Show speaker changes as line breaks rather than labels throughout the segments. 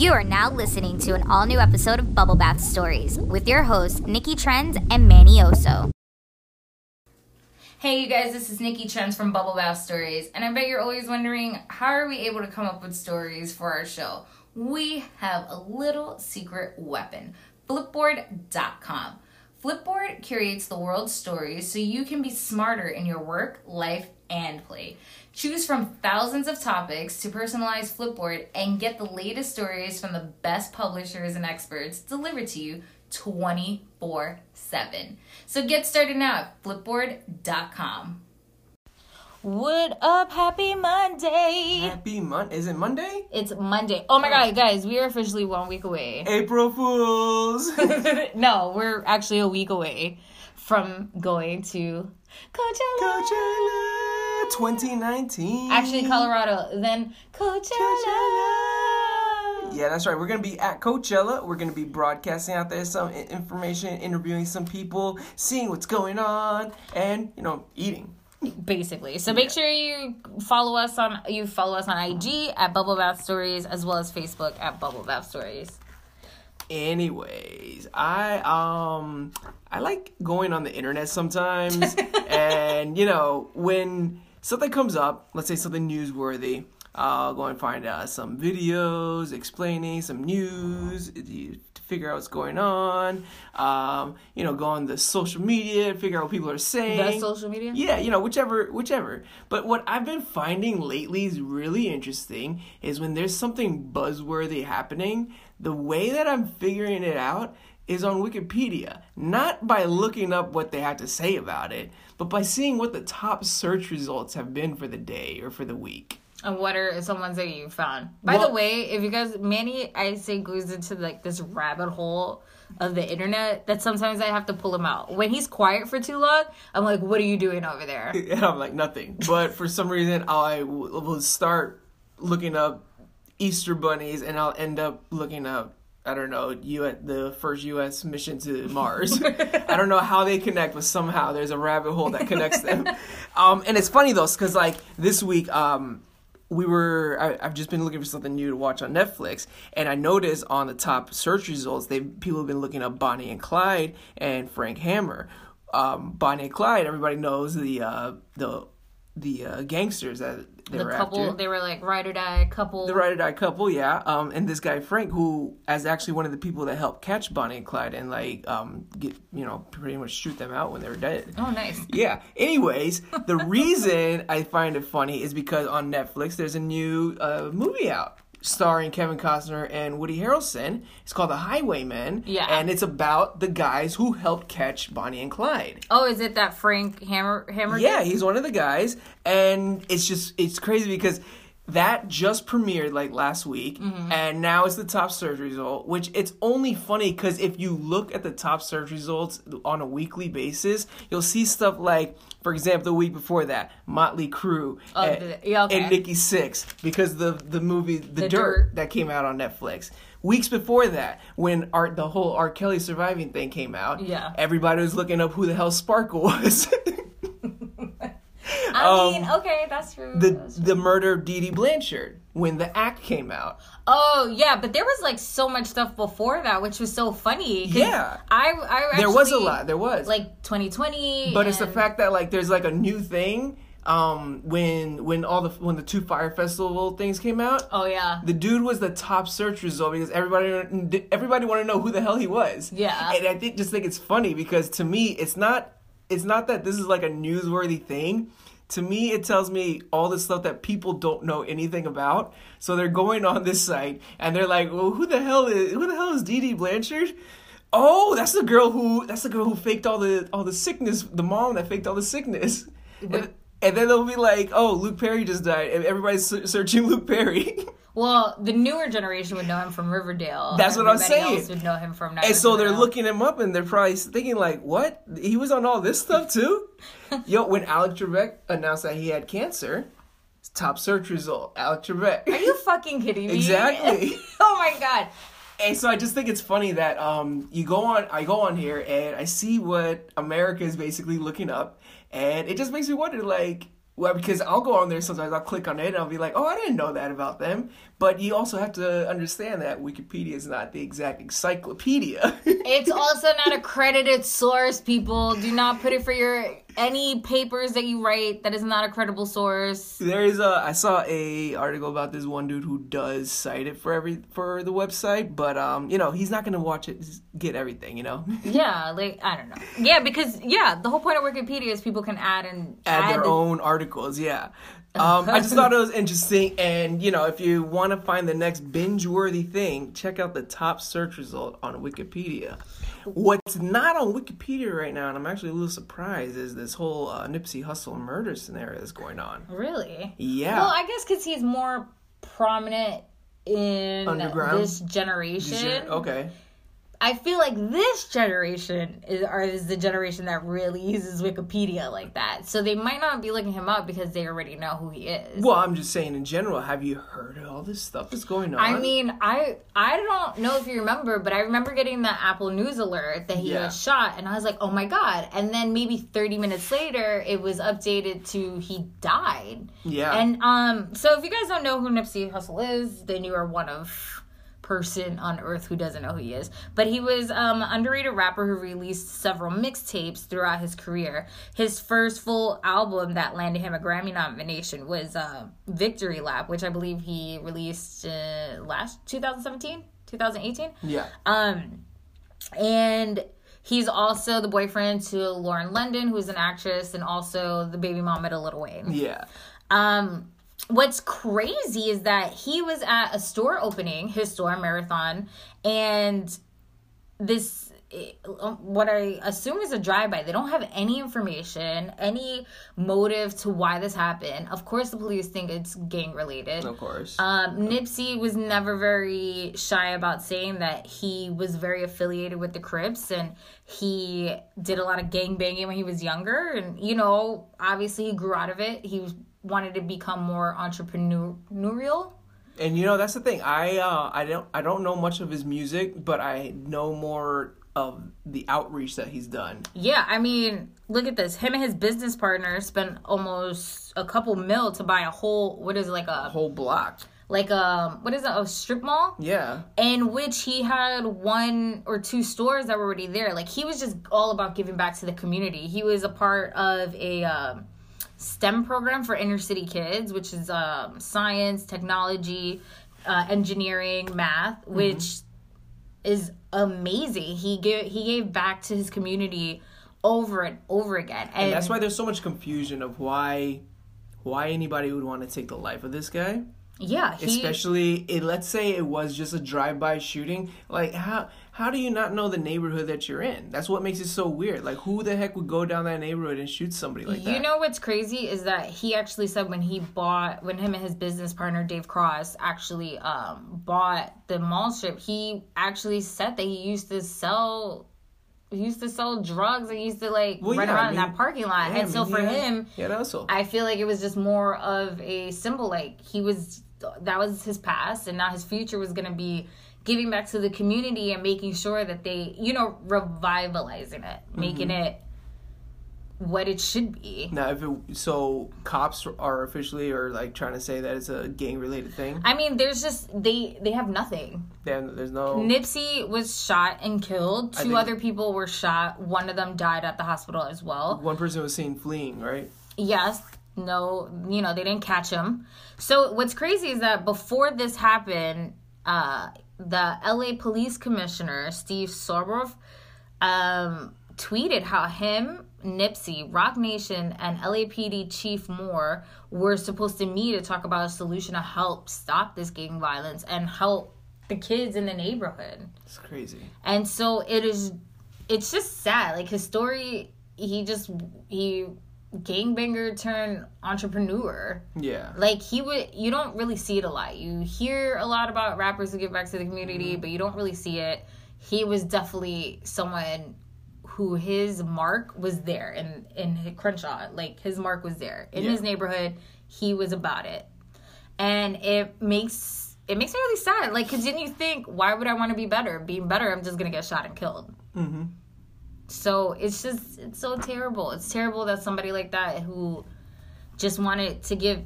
You are now listening to an all new episode of Bubble Bath Stories with your hosts, Nikki Trends and Manny Oso.
Hey, you guys, this is Nikki Trends from Bubble Bath Stories, and I bet you're always wondering how are we able to come up with stories for our show? We have a little secret weapon Flipboard.com. Flipboard curates the world's stories so you can be smarter in your work, life, and play. Choose from thousands of topics to personalize Flipboard and get the latest stories from the best publishers and experts delivered to you 24 7. So get started now at flipboard.com. What up? Happy Monday!
Happy Mon. Is it Monday?
It's Monday. Oh my god, guys, we are officially one week away.
April Fools.
no, we're actually a week away from going to Coachella.
Coachella 2019.
Actually, Colorado, then Coachella.
Yeah, that's right. We're gonna be at Coachella. We're gonna be broadcasting out there some information, interviewing some people, seeing what's going on, and you know, eating.
Basically. So make sure you follow us on you follow us on IG at Bubble Bath Stories as well as Facebook at Bubble Bath Stories.
Anyways, I um I like going on the internet sometimes and you know, when something comes up, let's say something newsworthy, I'll go and find uh, some videos explaining some news to figure out what's going on. Um, you know, go on the social media, figure out what people are saying.
The social media?
Yeah, you know, whichever, whichever. But what I've been finding lately is really interesting is when there's something buzzworthy happening, the way that I'm figuring it out is on Wikipedia. Not by looking up what they have to say about it, but by seeing what the top search results have been for the day or for the week.
And what are some ones that you found? By the way, if you guys Manny I say goes into like this rabbit hole of the internet that sometimes I have to pull him out. When he's quiet for too long, I'm like, what are you doing over there?
And I'm like, nothing. But for some reason, I will start looking up Easter bunnies, and I'll end up looking up, I don't know, you at the first U.S. mission to Mars. I don't know how they connect, but somehow there's a rabbit hole that connects them. um, and it's funny though, because like this week, um, we were I, I've just been looking for something new to watch on Netflix, and I noticed on the top search results, they people have been looking up Bonnie and Clyde and Frank Hammer. Um, Bonnie and Clyde, everybody knows the uh, the the uh, gangsters that they
The
were
couple
after.
they were like ride or die couple.
The ride or die couple, yeah. Um, and this guy Frank, who as actually one of the people that helped catch Bonnie and Clyde and like um get you know pretty much shoot them out when they were dead.
Oh nice.
Yeah. Anyways, the reason I find it funny is because on Netflix there's a new uh, movie out starring Kevin Costner and Woody Harrelson. It's called The Highwaymen.
Yeah.
And it's about the guys who helped catch Bonnie and Clyde.
Oh, is it that Frank Hammer Hammer?
Yeah, he's one of the guys, and it's just it's crazy because that just premiered like last week, mm-hmm. and now it's the top search result. Which it's only funny because if you look at the top search results on a weekly basis, you'll see stuff like, for example, the week before that, Motley Crue
Oh,
and,
yeah, okay.
and Nikki Sixx because the the movie The,
The
Dirt,
Dirt.
that came out on Netflix. Weeks before that, when art the whole R. Kelly surviving thing came out,
Yeah.
everybody was looking up who the hell Sparkle was.
I mean, okay, that's true.
Um, the
That's true.
the murder of Dee Dee Blanchard when the act came out.
Oh yeah, but there was like so much stuff before that, which was so funny.
Yeah.
I I actually,
There was a lot. There was.
like 2020.
but it's the fact that like there's like a new thing um when when all the when the two Fyre Festival things came out.
Oh yeah.
The dude was the top search result because everybody everybody wanted to know who the hell he was.
Yeah.
And I think just think it's funny because to me it's not it's not that this is like a newsworthy thing. To me, it tells me all the stuff that people don't know anything about. So they're going on this site and they're like, "Well, who the hell is who the hell is Dee Dee Blanchard?" Oh, that's the girl who that's the girl who faked all the all the sickness. The mom that faked all the sickness. And, and then they'll be like, "Oh, Luke Perry just died," and everybody's searching Luke Perry.
Well, the newer generation would know him from Riverdale.
That's what I'm saying.
Else would know him from.
And so they're looking him up and they're probably thinking like, "What? He was on all this stuff too?" Yo, when Alex Trebek announced that he had cancer, top search result, Alex Trebek.
Are you fucking kidding me?
Exactly.
oh my god.
And so I just think it's funny that um you go on I go on here and I see what America is basically looking up and it just makes me wonder like Well, because I'll go on there sometimes, I'll click on it and I'll be like, oh, I didn't know that about them. But you also have to understand that Wikipedia is not the exact encyclopedia.
It's also not a credited source, people. Do not put it for your any papers that you write that is not a credible source.
there is a, I saw a article about this one dude who does cite it for every, for the website, but, um, you know, he's not going to watch it, get everything, you know?
Yeah, like I don't know. Yeah, because yeah, the whole point of Wikipedia is people can add and
add their
the-
own articles. Yeah. Um, I just thought it was interesting, and you know, if you want to find the next binge-worthy thing, check out the top search result on Wikipedia. What's not on Wikipedia right now, and I'm actually a little surprised, is this whole uh, Nipsey Hussle murder scenario that's going on.
Really?
Yeah.
Well, I guess because he's more prominent in this generation.
okay.
I feel like this generation is, or is the generation that really uses Wikipedia like that. So they might not be looking him up because they already know who he is.
Well, I'm just saying in general. Have you heard of all this stuff that's going on?
I mean, I I don't know if you remember, but I remember getting the Apple News alert that he
Yeah.
was shot, and I was like, "Oh my god!" And then maybe thirty minutes later, it was updated to he died.
yeah.
And um, so if you guys don't know who Nipsey Hussle is, then you are one of person on earth who doesn't know who he is. But he was um, an underrated rapper who released several mixtapes throughout his career. His first full album that landed him a Grammy nomination was uh, Victory Lap, which I believe he released uh, last 2017, 2018.
yeah.
Um, and he's also the boyfriend to Lauren London, who's an actress, and also the baby mama to Lil Wayne.
Yeah.
Um, what's crazy is that he was at a store opening, his store marathon, and this uh, what I assume is a drive-by. They don't have any information, any motive to why this happened. Of course, the police think it's gang related.
Of course.
Um, Nipsey was never very shy about saying that he was very affiliated with the Crips and he did a lot of gang banging when he was younger. And, you know, obviously he grew out of it. He was, wanted to become more entrepreneurial.
And you know that's the thing. I uh, I don't I don't know much of his music, but I know more of the outreach that he's done.
Yeah, I mean, look at this. Him and his business partner spent almost a couple mil to buy a whole, what is it, like a,
Whole block.
like a, what is it, a strip mall?
Yeah.
in which he had one or two stores that were already there. Like he was just all about giving back to the community. He was a part of a um, STEM program for inner city kids, which is um, science, technology, uh, engineering, math,
Mm-hmm.
which is amazing. He gave he gave back to his community over and over again, and,
And that's why there's so much confusion of why why anybody would want to take the life of this guy.
yeah, he,
Especially it, let's say it was just a drive-by shooting. Like how how do you not know the neighborhood that you're in? That's what makes it so weird. Like who the heck would go down that neighborhood and shoot somebody like that?
You know what's crazy is that he actually said when he bought when him and his business partner Dave Cross actually um bought the mall strip, he actually said that he used to sell he used to sell drugs and used to like
Well,
run
yeah, I
around in that parking lot.
Yeah,
and so
I mean,
for
yeah.
him,
Yeah, that's all.
I feel like it was just more of a symbol. Like he was, that was his past, and now his future was gonna be giving back to the community and making sure that they, you know, revitalizing it, making
Mm-hmm.
it what it should be.
Now, if it, so, cops are officially or like trying to say that it's a gang-related thing.
I mean, there's just they they have nothing.
Then there's no.
Nipsey was shot and killed. Two other people were shot. One of them died at the hospital as well.
One person was seen fleeing, right?
Yes, no, you know, they didn't catch him. So what's crazy is that before this happened, uh, the LA police commissioner, Steve Soboroff, um, tweeted how him, Nipsey, Roc Nation, and LAPD Chief Moore were supposed to meet to talk about a solution to help stop this gang violence and help the kids in the neighborhood.
It's crazy.
And so it is it's just sad. Like his story he just he gangbanger turned entrepreneur.
Yeah.
Like he would you don't really see it a lot. You hear a lot about rappers who give back to the community, but you don't really see it. He was definitely someone who his mark was there in in Crenshaw. Like his mark was there. In
Yeah.
his neighborhood, he was about it. And it makes it makes me really sad. Like, cause then you think, why would I want to be better? Being better, I'm just gonna get shot and killed.
Mm-hmm.
So it's just it's so terrible. It's terrible that somebody like that who just wanted to give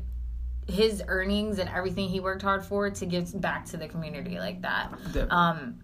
his earnings and everything he worked hard for to give back to the community like that.
Definitely.
Um,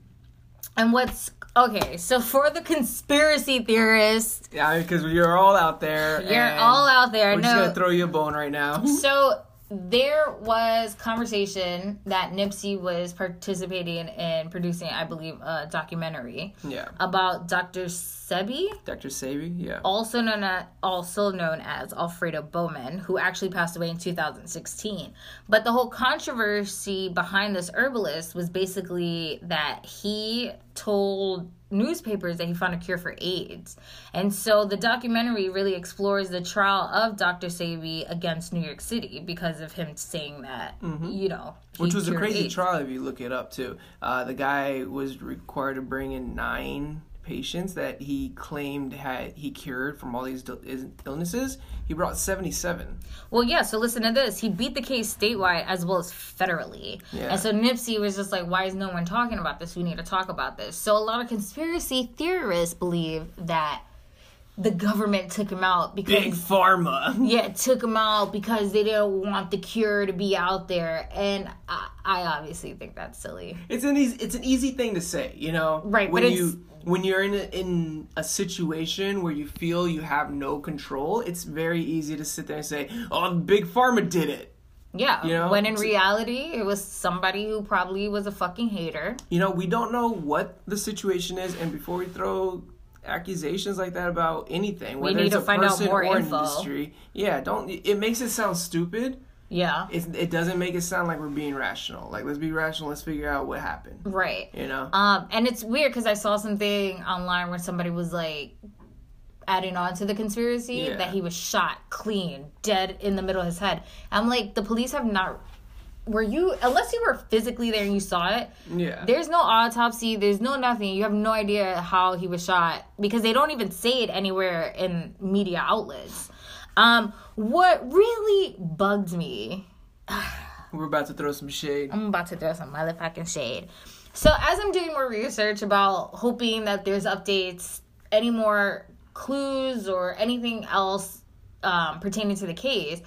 and what's okay? So for the conspiracy theorists,
yeah, because you're all out there.
you're all out there.
We're just gonna throw you a bone right now.
so there was conversation that Nipsey was participating in producing, I believe, a documentary
yeah,
about Dr. Sebi,
Dr. Sebi, Yeah.
also known as also known as Alfredo Bowman, who actually passed away in 2016. But the whole controversy behind this herbalist was basically that he told newspapers that he found a cure for AIDS. And so the documentary really explores the trial of Dr. Sebi against New York City because of him saying that, you know,
Which was a crazy
AIDS.
trial if you look it up too. Uh, the guy was required to bring in nine patients that he claimed had he cured from all these illnesses. He brought seventy seven.
Well, yeah, so listen to this. He beat the case statewide as well as federally.
Yeah.
And so Nipsey was just like, why is no one talking about this? We need to talk about this. So a lot of conspiracy theorists believe that the government took him out because
Big pharma.
yeah, took him out because they didn't want the cure to be out there. And I, I obviously think that's silly.
It's an easy it's an easy thing to say, you know.
Right,
when
but
you
it's-
when you're in a, in a situation where you feel you have no control, it's very easy to sit there and say, "Oh, big pharma did it."
Yeah.
You know,
when in reality, it was somebody who probably was a fucking hater.
You know, we don't know what the situation is, and before we throw accusations like that about anything, whether
need
it's
to
a
find out
person
more
or
info.
industry, yeah, don't. It makes it sound stupid.
Yeah.
It, it doesn't make it sound like we're being rational. Like, let's be rational. Let's figure out what happened.
Right.
You know.
Um, and it's weird because I saw something online where somebody was like adding on to the conspiracy
Yeah.
that he was shot clean, dead in the middle of his head. I'm like, the police have not. Were you unless you were physically there and you saw it?
yeah.
There's no autopsy. There's no nothing. You have no idea how he was shot because they don't even say it anywhere in media outlets. Um, what really bugged me
We're about to throw some shade.
I'm about to throw some motherfucking shade. So as I'm doing more research about hoping that there's updates, any more clues or anything else um, pertaining to the case,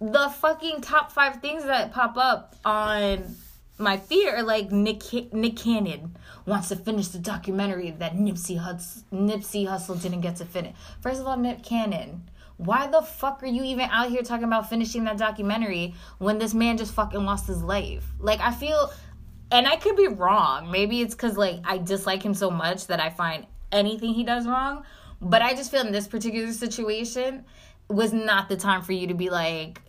the fucking top five things that pop up on my feed are like Nick Nick Cannon wants to finish the documentary that Nipsey Huss, Nipsey Hussle didn't get to finish. First of all, Nick Cannon. Why the fuck are you even out here talking about finishing that documentary when this man just fucking lost his life? Like I feel and I could be wrong. Maybe it's cuz like I dislike him so much that I find anything he does wrong, but I just feel in this particular situation was not the time for you to be like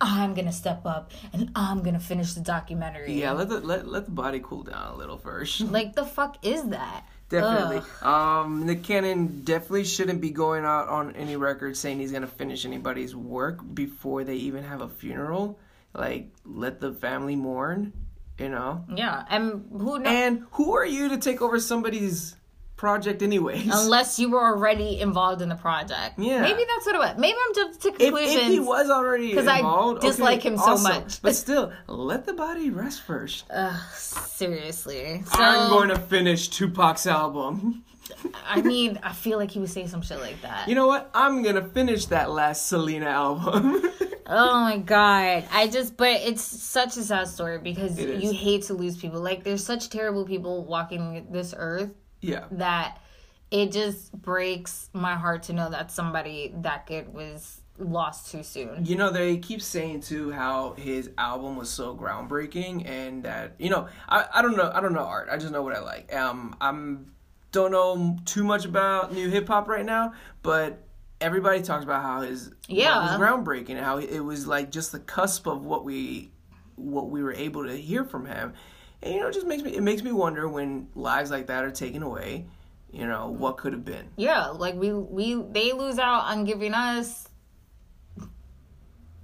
I'm gonna step up and I'm gonna finish the documentary.
Yeah, let the let, let the body cool down a little first.
Like the fuck is that?
Definitely.
Ugh.
Um, Nick Cannon definitely shouldn't be going out on any record saying he's gonna finish anybody's work before they even have a funeral. Like, let the family mourn. You know.
Yeah, and who knows?
And who are you to take over somebody's project, anyways?
Unless you were already involved in the project.
Yeah.
Maybe that's what it was. Maybe I'm jumping to
if,
conclusions.
if he was already
'Cause I dislike
okay,
him so
awesome.
much.
But still, let the body rest first.
Ugh, seriously. So,
I'm going to finish Tupac's album.
I mean, I feel like he would say some shit like that.
You know what? I'm gonna finish that last Selena album.
Oh my god. I just but it's such a sad story because you hate to lose people. Like there's such terrible people walking this earth
yeah.
that it just breaks my heart to know that somebody that good was lost too soon.
You know, they keep saying too how his album was so groundbreaking and that you know, I, I don't know I don't know art. I just know what I like. Um I'm don't know too much about new hip hop right now, but everybody talks about how his
Yeah.
was groundbreaking and how it was like just the cusp of what we what we were able to hear from him. And you know, it just makes me it makes me wonder when lives like that are taken away, you know, what could have been.
Yeah, like we we they lose out on giving us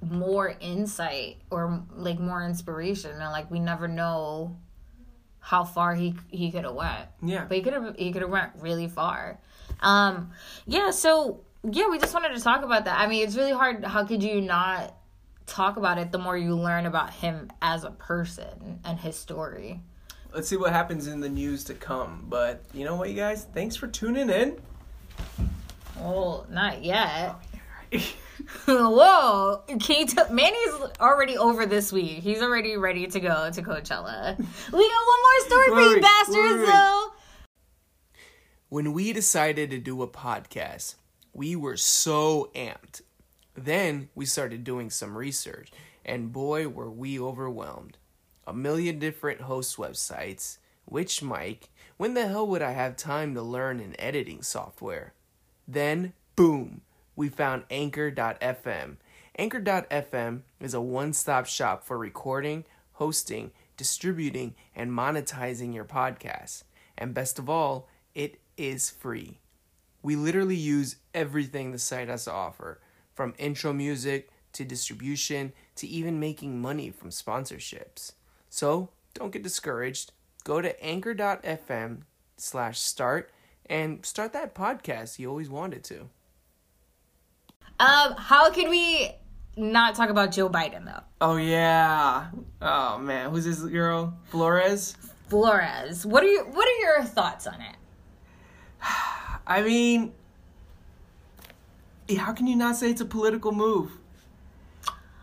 more insight or like more inspiration and like we never know how far he he could have went.
Yeah.
But he could have he could have went really far. Um yeah, so yeah, we just wanted to talk about that. I mean, it's really hard how could you not talk about it the more you learn about him as a person and his story.
Let's see what happens in the news to come. But you know what, you guys? Thanks for tuning in.
Well, not yet. Whoa! Can you tell? Manny's already over this week. He's already ready to go to Coachella. We got one more story for you bastards,
wait.
though.
When we decided to do a podcast, we were so amped. Then we started doing some research, and boy, were we overwhelmed. A million different host websites. Which mic? When the hell would I have time to learn an editing software? Then, boom, we found Anchor.fm. Anchor.fm is a one stop shop for recording, hosting, distributing, and monetizing your podcast. And best of all, it is free. We literally use everything the site has to offer, from intro music to distribution to even making money from sponsorships. So don't get discouraged. Go to anchor.fm slash start and start that podcast you always wanted to.
Um, how could we not talk about Joe Biden though?
Oh yeah. Oh man, who's this girl? Flores?
Flores. What are your What are your thoughts on it?
I mean, how can you not say it's a political move?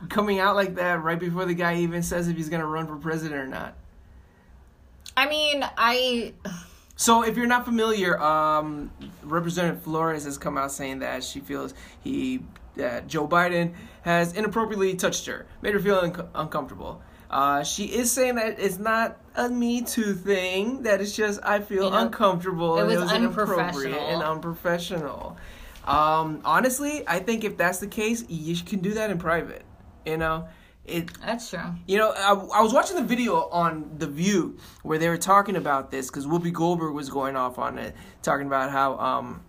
Coming out like that right before the guy even says if he's gonna run for president or not.
I mean, I
So, if you're not familiar, um, Representative Flores has come out saying that she feels he, that Joe Biden has inappropriately touched her, made her feel un- uncomfortable. Uh, she is saying that it's not a Me Too thing; that it's just I feel
You know,
uncomfortable.
it
and
was
inappropriate and unprofessional. Um, honestly, I think if that's the case, you can do that in private. You know, it
that's true.
you know, I, I was watching the video on The View where they were talking about this because Whoopi Goldberg was going off on it, talking about how, um,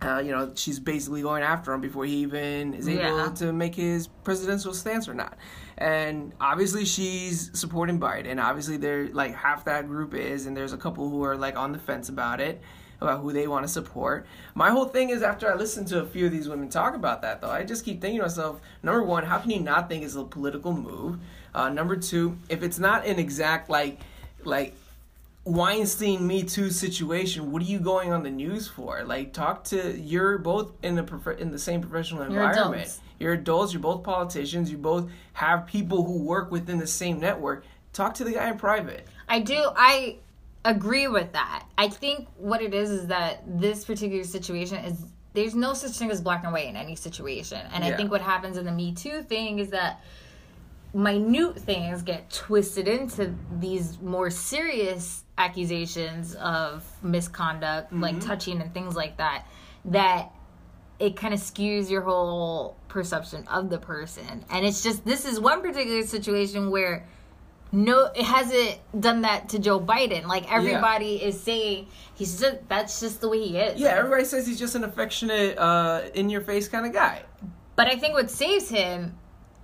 uh, you know, she's basically going after him before he even is able
Yeah.
to make his presidential stance or not. And obviously, she's supporting Biden. Obviously, they're like half that group is, and there's a couple who are like on the fence about it about who they want to support. My whole thing is after I listen to a few of these women talk about that, though, I just keep thinking to myself: number one, how can you not think it's a political move? Uh, number two, if it's not an exact like like Weinstein Me Too situation, what are you going on the news for? Like, talk to you're both in the prof- in the same professional
You're
environment.
adults.
You're adults. You're both politicians. You both have people who work within the same network. Talk to the guy in private.
I do. I agree with that. I think what it is is that this particular situation is there's no such thing as black and white in any situation. And I think what happens in the Me Too thing is that minute things get twisted into these more serious accusations of misconduct, like mm-hmm. touching and things like that, that it kind of skews your whole perception of the person. And it's just this is one particular situation where no it hasn't done that to Joe Biden. Like everybody is saying he's just that's just the way he is.
Yeah, everybody says he's just an affectionate, uh, in your face kind of guy.
But I think what saves him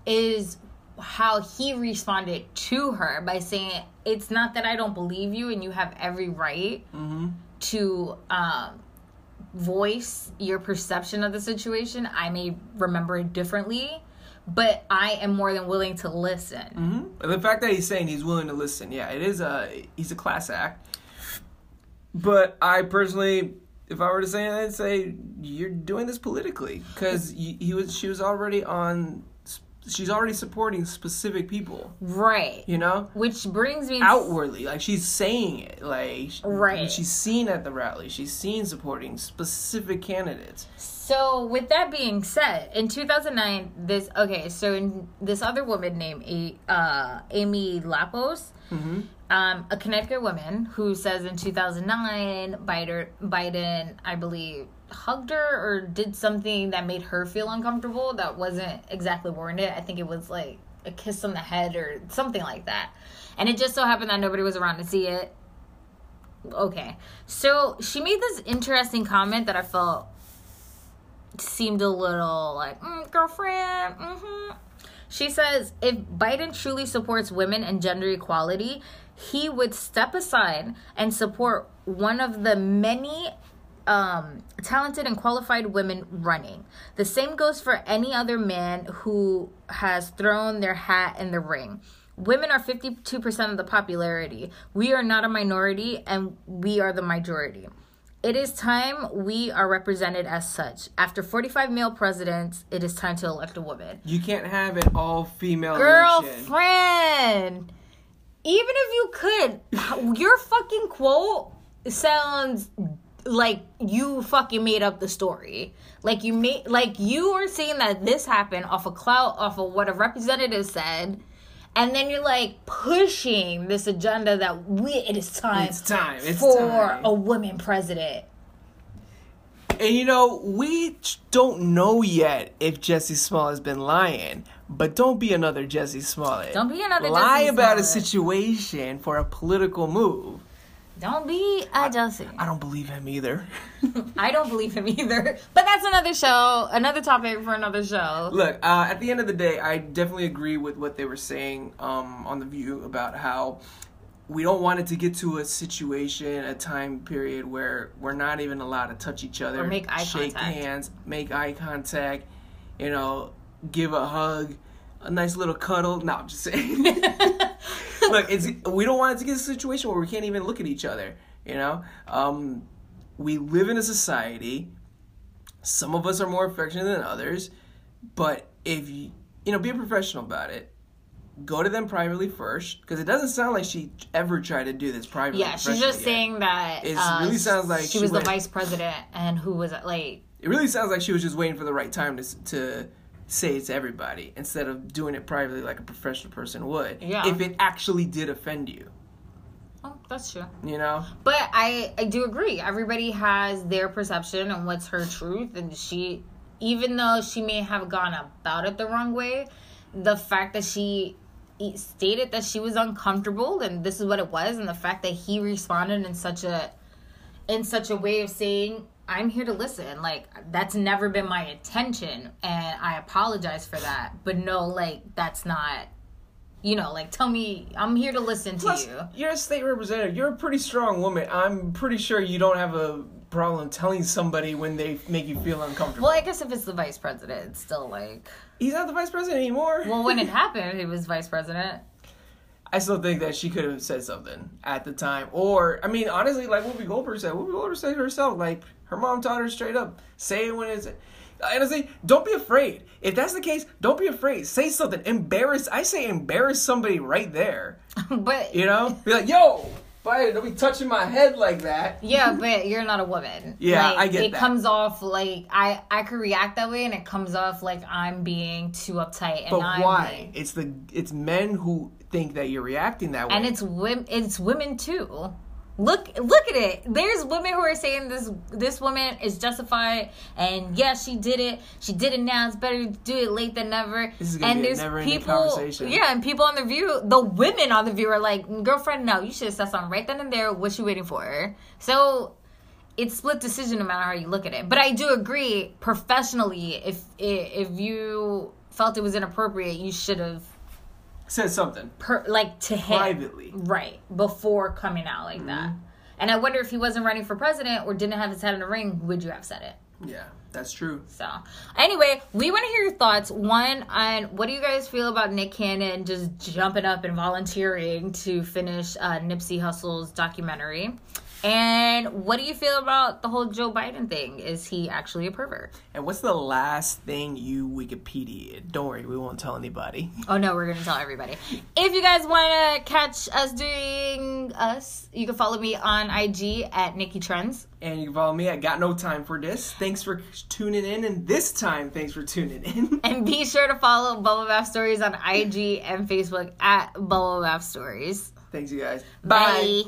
is how he responded to her by saying, "It's not that I don't believe you, and you have every right to um, voice your perception of the situation. I may remember it differently, but I am more than willing to listen." Mm-hmm.
The fact that he's saying he's willing to listen, yeah, it is a he's a class act. But I personally, if I were to say it, I'd say you're doing this politically because he was she was already on. She's already supporting specific people,
Right.
you know,
Which brings me
outwardly. Like she's saying it, like
Right.
She's seen at the rally. She's seen supporting specific candidates.
So, with that being said, in 2009, this okay. So, in this other woman named A, uh, Amy Lappos, um, a Connecticut woman who says in 2009, Biden, I believe, hugged her or did something that made her feel uncomfortable. That wasn't exactly warranted. I think it was like a kiss on the head or something like that. And it just so happened that nobody was around to see it. Okay, so she made this interesting comment that I felt seemed a little like mm, girlfriend. hmm She says if Biden truly supports women and gender equality, he would step aside and support one of the many um, talented and qualified women running. The same goes for any other man who has thrown their hat in the ring. Women are 52% of the popularity. We are not a minority and we are the majority. It is time we are represented as such. After 45 male presidents, it is time to elect a woman.
You can't have an all female election.
Even if you could, your fucking quote sounds like you fucking made up the story. Like you made like you are saying that this happened off a clout off of what a representative said. And then you're like pushing this agenda that we it is time,
It's time. It's
for
time.
a woman president.
And you know, we don't know yet if Jesse Smollett has been lying, but don't be another Jesse Smollett.
Don't be another
Lie
Jussie
about a situation for a political move.
Don't be a Jussie.
I don't believe him either.
I don't believe him either. But that's another show, another topic for another show.
Look, uh, at the end of the day, I definitely agree with what they were saying um, on the View about how we don't want it to get to a situation, a time period where we're not even allowed to touch each other,
Or make eye
shake
contact.
hands, make eye contact, you know, give a hug, a nice little cuddle. No, I'm just saying. Look, it's we don't want it to get to a situation where we can't even look at each other. You know, um, we live in a society. Some of us are more affectionate than others, but if you you know, be a professional about it. Go to them privately first, because it doesn't sound like she ever tried to do this privately.
Yeah, she's just
yet.
saying that
It
uh,
really sounds like
she,
she
was
went-
the vice president and who was like
It really sounds like she was just waiting for the right time to to say it to everybody instead of doing it privately like a professional person would.
Yeah.
If it actually did offend you,
Oh, that's true.
you know.
But I I do agree. Everybody has their perception and what's her truth and she even though she may have gone about it the wrong way, the fact that she stated that she was uncomfortable and this is what it was and the fact that he responded in such a in such a way of saying I'm here to listen. Like that's never been my intention and I apologize for that. But no, like that's not you know, like tell me I'm here to listen to you.
you're a state representative. You're a pretty strong woman. I'm pretty sure you don't have a problem telling somebody when they make you feel uncomfortable.
Well, I guess if it's the vice president, it's still like.
He's not the vice president anymore.
Well, when it happened, he was vice president.
I still think that she could have said something at the time. Or, I mean, honestly, like Whoopi Goldberg said, Whoopi Goldberg said herself, like, her mom taught her straight up, say it when it's. Honestly, don't be afraid. If that's the case, don't be afraid. Say something. Embarrass. I say embarrass somebody right there.
but
You know? Be like, yo, buddy, don't be touching my head like that.
yeah, but you're not a woman.
Yeah,
Like,
I get
It
that.
comes off like I I could react that way, and it comes off like I'm being too uptight. And
But
I'm
why? It's the it's men who think that you're reacting that way.
And it's women. It's women too. Look, look at it. There's women who are saying this this woman is justified, and yes, she did it. She did it now. It's better to do it late than never.
This is gonna
and
be a
there's people,
conversation.
yeah, and people on the view, the women on the view are like, girlfriend, no, you should have said something right then and there. What you waiting for? So it's split decision no matter how you look at it. But I do agree professionally, if if you felt it was inappropriate, you should have
said something
per, like to him
privately.
right before coming out like that
Mm-hmm.
and i wonder if he wasn't running for president or didn't have his head in the ring would you have said it
Yeah, that's true.
so anyway we want to hear your thoughts one on what do you guys feel about nick cannon just jumping up and volunteering to finish uh, nipsey hussle's documentary and what do you feel about the whole joe biden thing is he actually a pervert
And what's the last thing you Wikipedia? Don't worry, we won't tell anybody.
Oh no, we're gonna tell everybody. If you guys want to catch us doing us, you can follow me on IG at Nikki Trends.
And you can follow me. I got no time for this. Thanks for tuning in, and this time, thanks for tuning in.
And be sure to follow Bubble Bath Stories on IG and Facebook at Bubble Bath Stories.
thanks, you guys.
Bye.